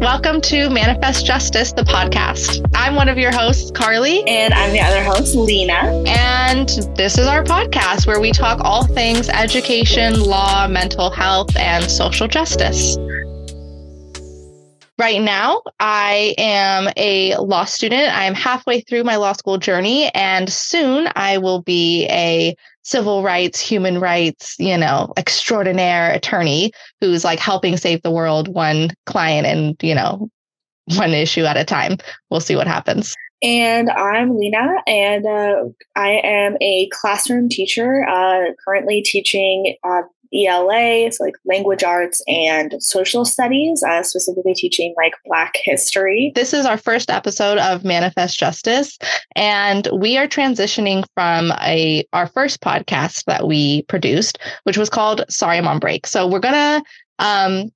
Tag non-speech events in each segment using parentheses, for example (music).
Welcome to Manifest Justice, the podcast. I'm one of your hosts, Carlie. And I'm the other host, Lena. And this is our podcast where we talk all things education, law, mental health, and social justice. Right now, I am a law student. I am halfway through my law school journey, and soon I will be a civil rights, human rights, you know, extraordinaire attorney who's like helping save the world one client and, you know, one issue at a time. We'll see what happens. And I'm Lena, and uh, I am a classroom teacher, uh, currently teaching uh, ELA, so like language arts and social studies, uh, specifically teaching like Black history. This is our first episode of Manifest Justice, and we are transitioning from a our first podcast that we produced, which was called Sorry I'm on Break. So we're gonna um,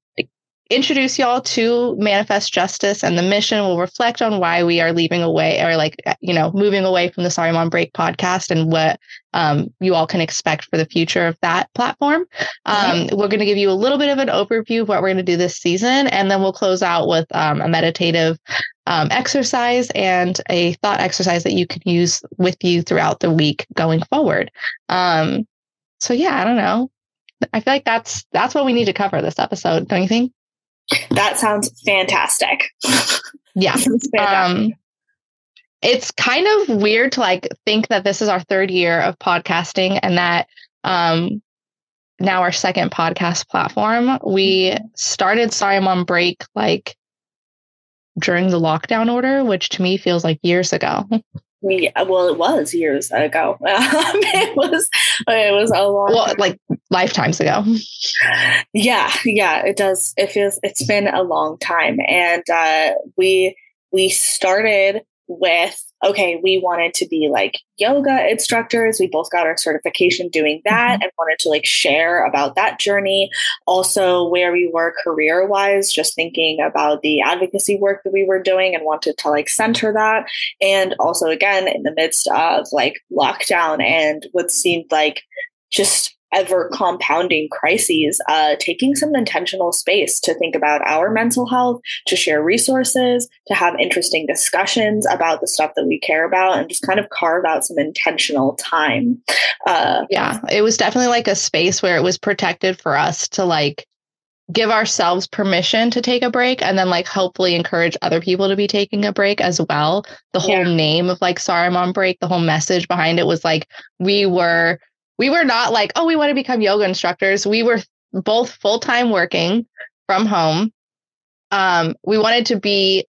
introduce y'all to Manifest Justice and the mission. We'll reflect on why we are leaving away or like, you know, moving away from the Sorry I'm on Break podcast and what um, you all can expect for the future of that platform. Um, mm-hmm. We're going to give you a little bit of an overview of what we're going to do this season, and then we'll close out with um, a meditative um, exercise and a thought exercise that you can use with you throughout the week going forward. Um, so yeah, I don't know. I feel like that's that's what we need to cover this episode, don't you think? That sounds fantastic. Yeah. (laughs) um, it's kind of weird to like think that this is our third year of podcasting and that um, now our second podcast platform. We started Sorry I'm on Break like during the lockdown order, which to me feels like years ago. Yeah, well, it was years ago. (laughs) it was it was a long well, like lifetimes ago. Yeah, yeah, it does. It feels it's been a long time, and uh, we we started with okay, we wanted to be like yoga instructors. We both got our certification doing that mm-hmm. and wanted to like share about that journey. Also, where we were career wise, just thinking about the advocacy work that we were doing and wanted to like center that. And also, again, in the midst of like lockdown and what seemed like just ever compounding crises, uh, taking some intentional space to think about our mental health, to share resources, to have interesting discussions about the stuff that we care about, and just kind of carve out some intentional time. Uh, yeah, it was definitely like a space where it was protected for us to like give ourselves permission to take a break and then like hopefully encourage other people to be taking a break as well. The whole yeah. name of like sorry I'm on break, the whole message behind it was like we were we were not like, oh, we want to become yoga instructors. We were both full time working from home. Um, we wanted to be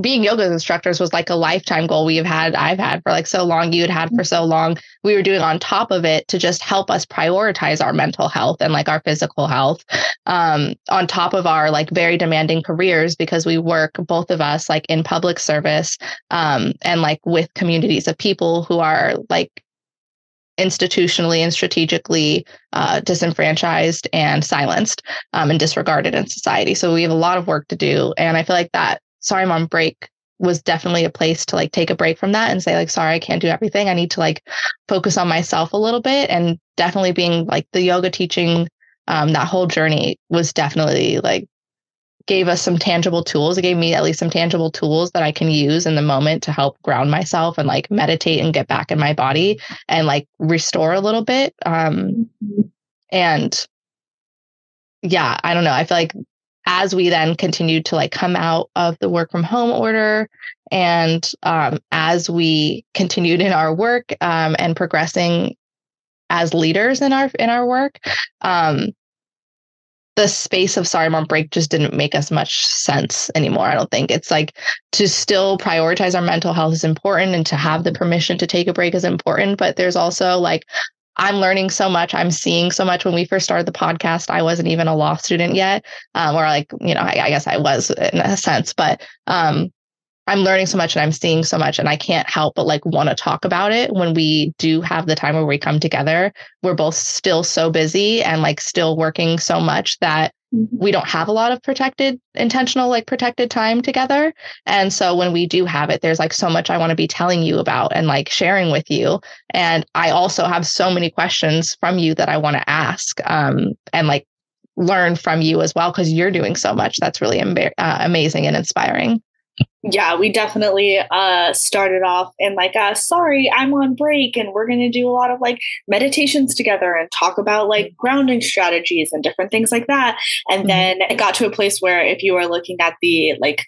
being yoga instructors was like a lifetime goal we've had, I've had for like so long, you had had for so long. We were doing on top of it to just help us prioritize our mental health and like our physical health, um, on top of our like very demanding careers because we work both of us like in public service, um, and like with communities of people who are like institutionally and strategically uh, disenfranchised and silenced um, and disregarded in society. So we have a lot of work to do. And I feel like that Sorry I'm Break was definitely a place to like take a break from that and say like sorry i can't do everything i need to like focus on myself a little bit and definitely being like the yoga teaching um, that whole journey was definitely like gave us some tangible tools. It gave me at least some tangible tools that I can use in the moment to help ground myself and like meditate and get back in my body and like restore a little bit. Um, and yeah, I don't know. I feel like as we then continued to like come out of the work from home order and um, as we continued in our work um, and progressing as leaders in our in our work um, the space of sorry I'm on break just didn't make as much sense anymore i don't think. It's like to still prioritize our mental health is important and to have the permission to take a break is important but there's also like i'm learning so much i'm seeing so much. When we first started the podcast i wasn't even a law student yet um, or like you know I, I guess i was in a sense but um, I'm learning so much and I'm seeing so much and I can't help but like want to talk about it when we do have the time where we come together. We're both still so busy and like still working so much that mm-hmm. we don't have a lot of protected intentional like protected time together. And so when we do have it there's like so much I want to be telling you about and like sharing with you and I also have so many questions from you that I want to ask um and like learn from you as well because you're doing so much that's really uh, amazing and inspiring yeah, we definitely uh, started off in like, uh, sorry, I'm on break, and we're going to do a lot of like meditations together and talk about like grounding strategies and different things like that. And mm-hmm. then it got to a place where if you are looking at the like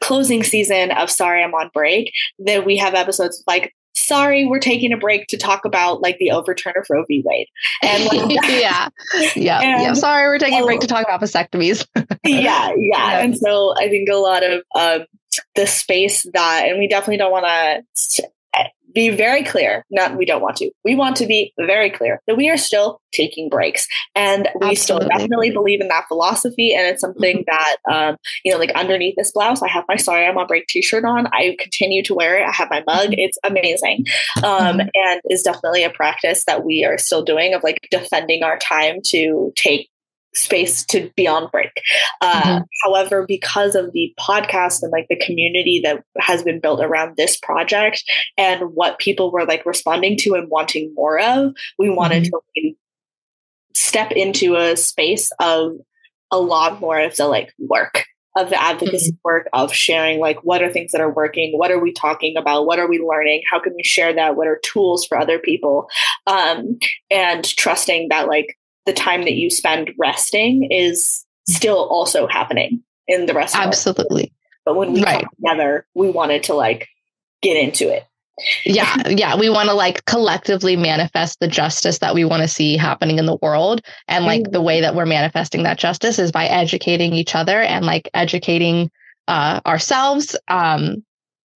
closing season of Sorry, I'm on break, then we have episodes like sorry, we're taking a break to talk about like the overturn of Roe v. Wade. And like, (laughs) yeah, yeah, (laughs) and, yeah. Sorry, we're taking a break to talk about vasectomies. (laughs) yeah, yeah, yeah. And so I think a lot of um, the space that, and we definitely don't want to be very clear. Not we don't want to. We want to be very clear that we are still taking breaks, and we Absolutely. still definitely believe in that philosophy. And it's something mm-hmm. that um, you know, like underneath this blouse, I have my "Sorry, I'm on break" T-shirt on. I continue to wear it. I have my mug. Mm-hmm. It's amazing, um, mm-hmm. and is definitely a practice that we are still doing of like defending our time to take space to be on break. Uh, mm-hmm. However, because of the podcast and like the community that has been built around this project and what people were like responding to and wanting more of, we wanted mm-hmm. to step into a space of a lot more of the like work of the advocacy mm-hmm. work of sharing like what are things that are working what are we talking about what are we learning how can we share that what are tools for other people um, and trusting that like the time that you spend resting is still also happening in the rest absolutely. But when we right. come together we wanted to like get into it. Yeah yeah we want to like collectively manifest the justice that we want to see happening in the world. And like mm-hmm. the way that we're manifesting that justice is by educating each other and like educating uh, ourselves um,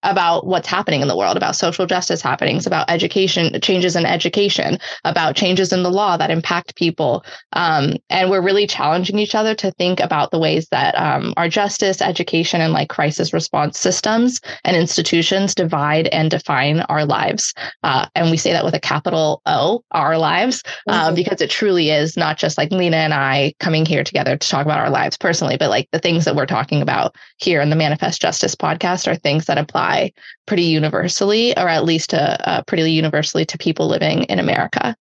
about what's happening in the world, about social justice happenings, about education, changes in education, about changes in the law that impact people. Um, and we're really challenging each other to think about the ways that um, our justice, education, and like crisis response systems and institutions divide and define our lives. Uh, and we say that with a capital O, our lives, uh, mm-hmm. because it truly is not just like Lena and I coming here together to talk about our lives personally, but like the things that we're talking about here in the Manifest Justice podcast are things that apply apply pretty universally, or at least to, uh, pretty universally to people living in America.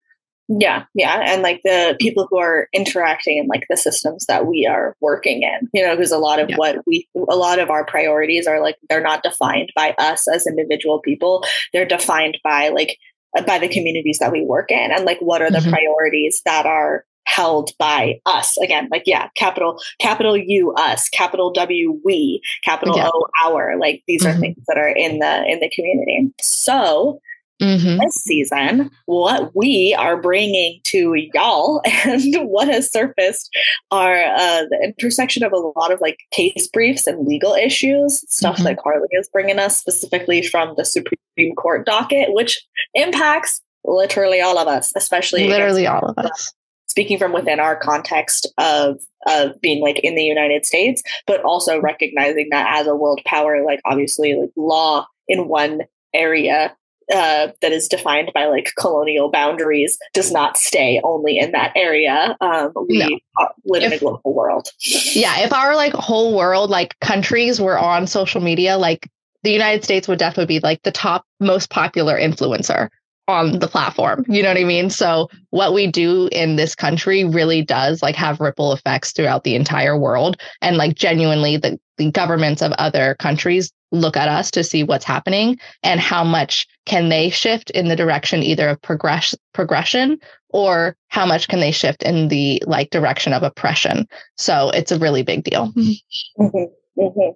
Yeah, yeah. And like the people who are interacting in like the systems that we are working in, you know, because a lot of yeah. what we, a lot of our priorities are like, they're not defined by us as individual people. They're defined by like, by the communities that we work in and like what are the mm-hmm. priorities that are held by us again like yeah capital capital u us capital w we capital yeah. o our like these mm-hmm. are things that are in the in the community so mm-hmm. this season what we are bringing to y'all (laughs) and what has surfaced are uh, the intersection of a lot of like case briefs and legal issues stuff mm-hmm. that carlie is bringing us specifically from the supreme court docket which impacts literally all of us especially literally all of us speaking from within our context of of being like in the United States, but also recognizing that as a world power, like obviously like law in one area uh, that is defined by like colonial boundaries does not stay only in that area. Um, we no. live if, in a global world. Yeah, if our like whole world, like countries, were on social media, like the United States would definitely be like the top most popular influencer on the platform. You know what I mean? So what we do in this country really does like have ripple effects throughout the entire world. And like genuinely the, the governments of other countries look at us to see what's happening and how much can they shift in the direction either of progress progression or how much can they shift in the like direction of oppression. So it's a really big deal. Mm-hmm. Mm-hmm.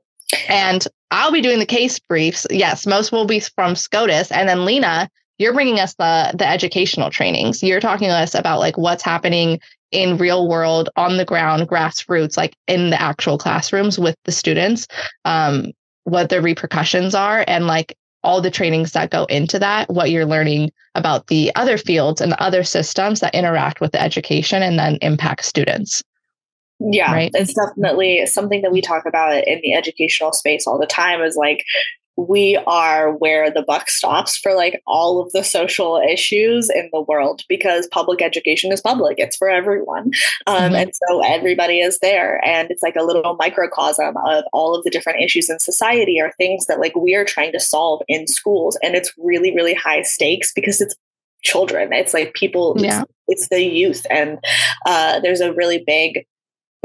And I'll be doing the case briefs. Yes, most will be from SCOTUS. And then Lena, you're bringing us the the educational trainings you're talking to us about like what's happening in real world on the ground grassroots like in the actual classrooms with the students um, what the repercussions are and like all the trainings that go into that what you're learning about the other fields and the other systems that interact with the education and then impact students yeah, right? it's definitely something that we talk about in the educational space all the time is like we are where the buck stops for like all of the social issues in the world because public education is public. It's for everyone. Um, mm-hmm. and so everybody is there. And it's like a little microcosm of all of the different issues in society are things that like we are trying to solve in schools. And it's really really high stakes because it's children. It's like people yeah. it's, it's the youth. And uh, there's a really big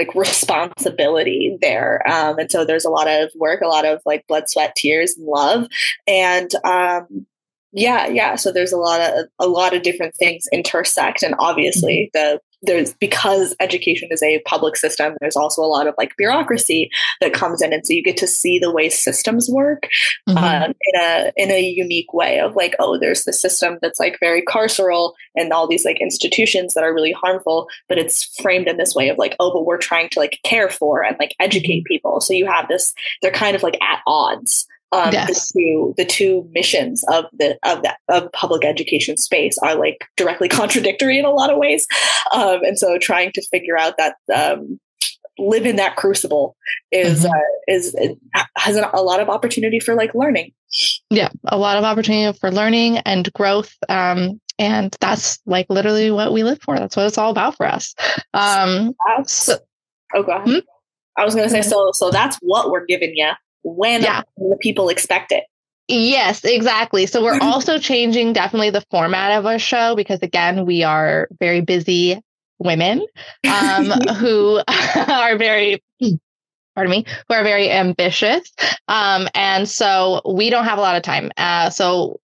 like responsibility there. Um, and so there's a lot of work, a lot of like blood, sweat, tears, and love. And um, yeah, yeah. So there's a lot of a lot of different things intersect, and obviously mm-hmm. the there's because education is a public system there's also a lot of like bureaucracy that comes in and so you get to see the way systems work mm-hmm. um, in a in a unique way of like oh there's the system that's like very carceral and all these like institutions that are really harmful but it's framed in this way of like oh but we're trying to like care for and like educate mm-hmm. people so you have this they're kind of like at odds um, yes. the two the two missions of the of that of public education space are like directly (laughs) contradictory in a lot of ways, um, and so trying to figure out that um, live in that crucible is mm-hmm. uh, is has a lot of opportunity for like learning. Yeah, a lot of opportunity for learning and growth. Um, and that's like literally what we live for. That's what it's all about for us. Um, so, oh, go ahead. Hmm? I was going to say, so so that's what we're giving you when yeah. the people expect it. Yes, exactly. So we're also changing definitely the format of our show because again, we are very busy women um, (laughs) who (laughs) are very pardon me, who are very ambitious. Um, and so we don't have a lot of time. Uh, so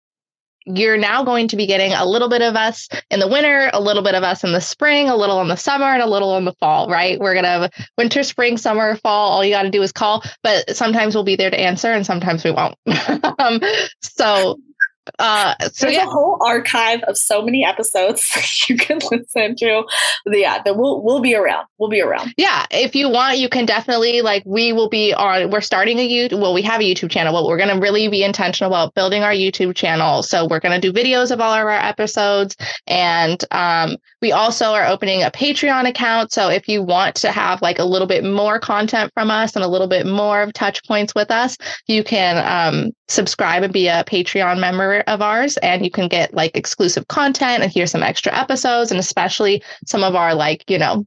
you're now going to be getting a little bit of us in the winter, a little bit of us in the spring, a little in the summer, and a little in the fall, right? We're going to have winter, spring, summer, fall. All you got to do is call, but sometimes we'll be there to answer and sometimes we won't. (laughs) um, so uh, so There's yeah. a whole archive of so many episodes (laughs) you can listen to. Yeah, that we'll we'll be around. We'll be around. Yeah, if you want, you can definitely like we will be on. We're starting a YouTube. Well, we have a YouTube channel, but we're going to really be intentional about building our YouTube channel. So we're going to do videos of all of our episodes, and um, we also are opening a Patreon account. So if you want to have like a little bit more content from us and a little bit more of touch points with us, you can um, subscribe and be a Patreon member of ours and you can get like exclusive content and hear some extra episodes and especially some of our like, you know,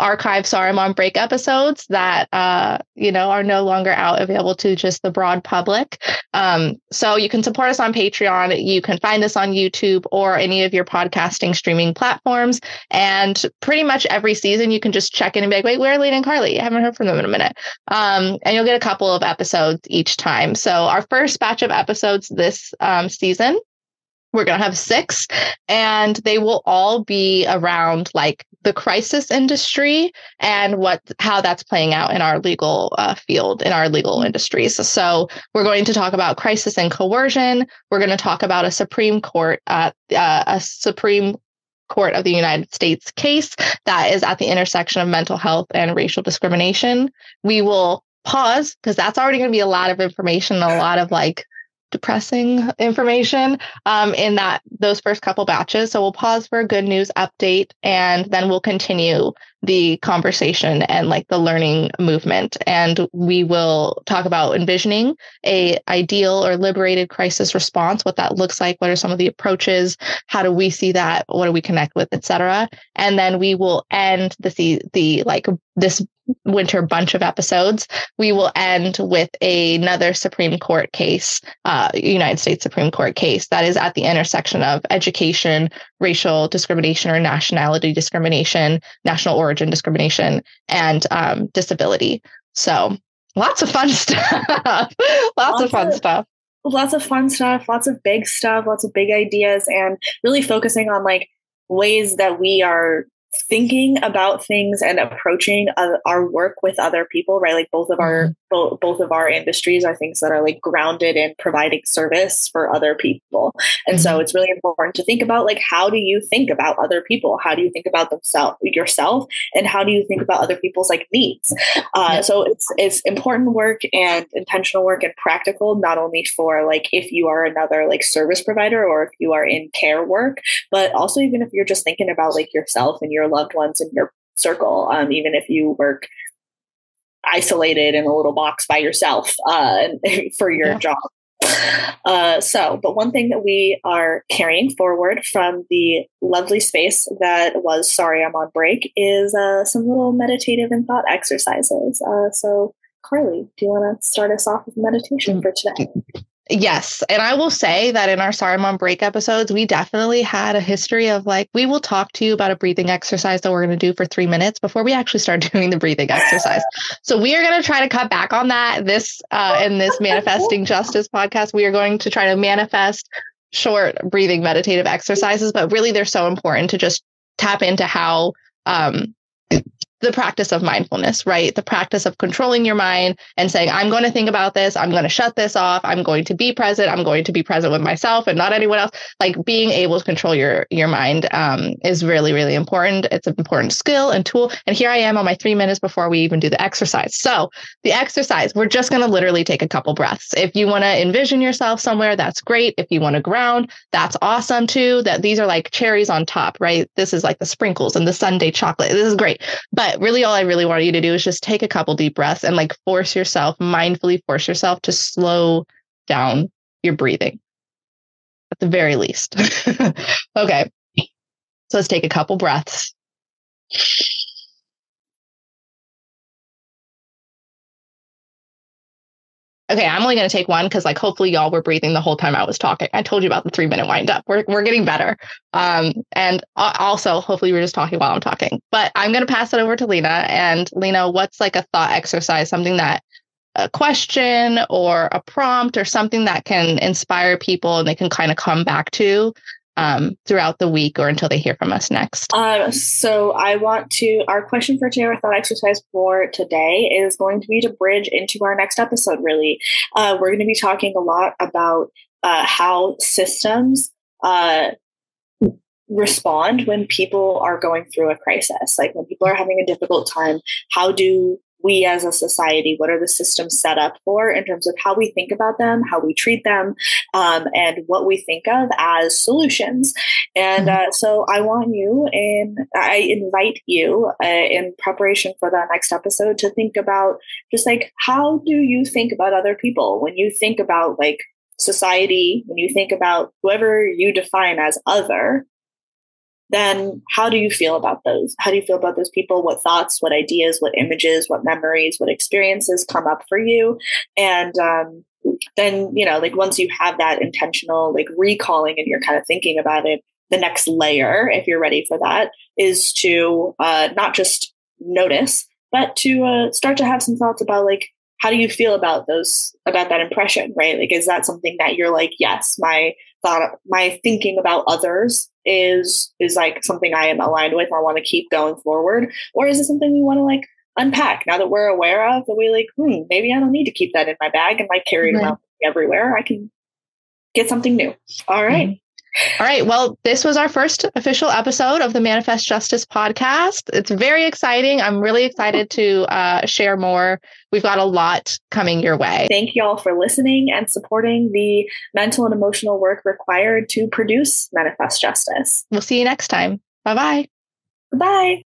archive Sorry I'm on Break episodes that, uh, you know, are no longer out available to just the broad public. Um, so you can support us on Patreon. You can find us on YouTube or any of your podcasting streaming platforms. And pretty much every season, you can just check in and be like, wait, where are Lena and Carlie? I haven't heard from them in a minute. Um, and you'll get a couple of episodes each time. So our first batch of episodes this um, season we're going to have six and they will all be around like the crisis industry and what how that's playing out in our legal uh, field in our legal industries. So we're going to talk about crisis and coercion. We're going to talk about a supreme court uh, uh, a supreme court of the united states case that is at the intersection of mental health and racial discrimination. We will pause because that's already going to be a lot of information a lot of like depressing information um, in that those first couple batches. So we'll pause for a good news update and then we'll continue the conversation and like the learning movement. And we will talk about envisioning a ideal or liberated crisis response, what that looks like, what are some of the approaches, how do we see that, what do we connect with, etc. And then we will end the the like this winter bunch of episodes, we will end with another Supreme Court case, uh, United States Supreme Court case that is at the intersection of education, racial discrimination or nationality discrimination, national origin discrimination, and um, disability. So lots of fun (laughs) stuff. lots, lots, of fun of, stuff. Lots of fun stuff, lots of big stuff, lots of big ideas, and really focusing on like ways that we are thinking about things and approaching uh, our work with other people right like both of our mm-hmm. Both, both of our industries are things that are like grounded in providing service for other people. And mm-hmm. so it's really important to think about like how do you think about other people? How do you think about themselves yourself? And how do you think about other people's like needs? Uh, so it's it's important work and intentional work and practical not only for like if you are another like service provider or if you are in care work but also even if you're just thinking about like yourself and your your loved ones and your circle, um, even if you work isolated in a little box by yourself uh, (laughs) for your yeah. job. Uh, so, but one thing that we are carrying forward from the lovely space that was Sorry I'm on Break is uh, some little meditative and thought exercises. Uh, so, Carlie, do you want to start us off with meditation for today? Yes. And I will say that in our Sorry I'm on break episodes, we definitely had a history of like, we will talk to you about a breathing exercise that we're going to do for three minutes before we actually start (laughs) doing the breathing exercise. So we are going to try to cut back on that this, uh, in this manifesting justice podcast. We are going to try to manifest short breathing meditative exercises, but really they're so important to just tap into how, um, the practice of mindfulness, right? The practice of controlling your mind and saying, I'm going to think about this. I'm going to shut this off. I'm going to be present. I'm going to be present with myself and not anyone else. Like being able to control your, your mind, um, is really, really important. It's an important skill and tool. And here I am on my three minutes before we even do the exercise. So the exercise, we're just going to literally take a couple breaths. If you want to envision yourself somewhere, that's great. If you want to ground, that's awesome too. That these are like cherries on top, right? This is like the sprinkles and the sundae chocolate. This is great. But really, all I really want you to do is just take a couple deep breaths and like force yourself, mindfully force yourself to slow down your breathing at the very least. (laughs) okay. So let's take a couple breaths. Okay, I'm only going to take one because, like, hopefully, y'all were breathing the whole time I was talking. I told you about the three minute wind up. We're we're getting better. Um, and also, hopefully, we're just talking while I'm talking. But I'm going to pass it over to Lena. And Lena, what's like a thought exercise, something that a question or a prompt or something that can inspire people and they can kind of come back to um, throughout the week or until they hear from us next? Um, so I want to, our question for today, our thought exercise for today is going to be to bridge into our next episode, really. Uh, we're going to be talking a lot about uh, how systems uh, respond when people are going through a crisis. Like when people are having a difficult time, how do we as a society, what are the systems set up for in terms of how we think about them, how we treat them, um, and what we think of as solutions. And mm-hmm. uh, so I want you and I invite you uh, in preparation for that next episode to think about just like, how do you think about other people when you think about like society, when you think about whoever you define as other, then how do you feel about those? How do you feel about those people? What thoughts, what ideas, what images, what memories, what experiences come up for you? And um, then, you know, like once you have that intentional, like recalling and you're kind of thinking about it, the next layer, if you're ready for that, is to uh, not just notice, but to uh, start to have some thoughts about like, how do you feel about those about that impression right like is that something that you're like yes my thought my thinking about others is is like something i am aligned with i want to keep going forward or is it something we want to like unpack now that we're aware of that we like hmm maybe i don't need to keep that in my bag and like carry it mm-hmm. around everywhere i can get something new all right. All right. Well, this was our first official episode of the Manifest Justice podcast. It's very exciting. I'm really excited to uh, share more. We've got a lot coming your way. Thank you all for listening and supporting the mental and emotional work required to produce Manifest Justice. We'll see you next time. Bye bye. Bye.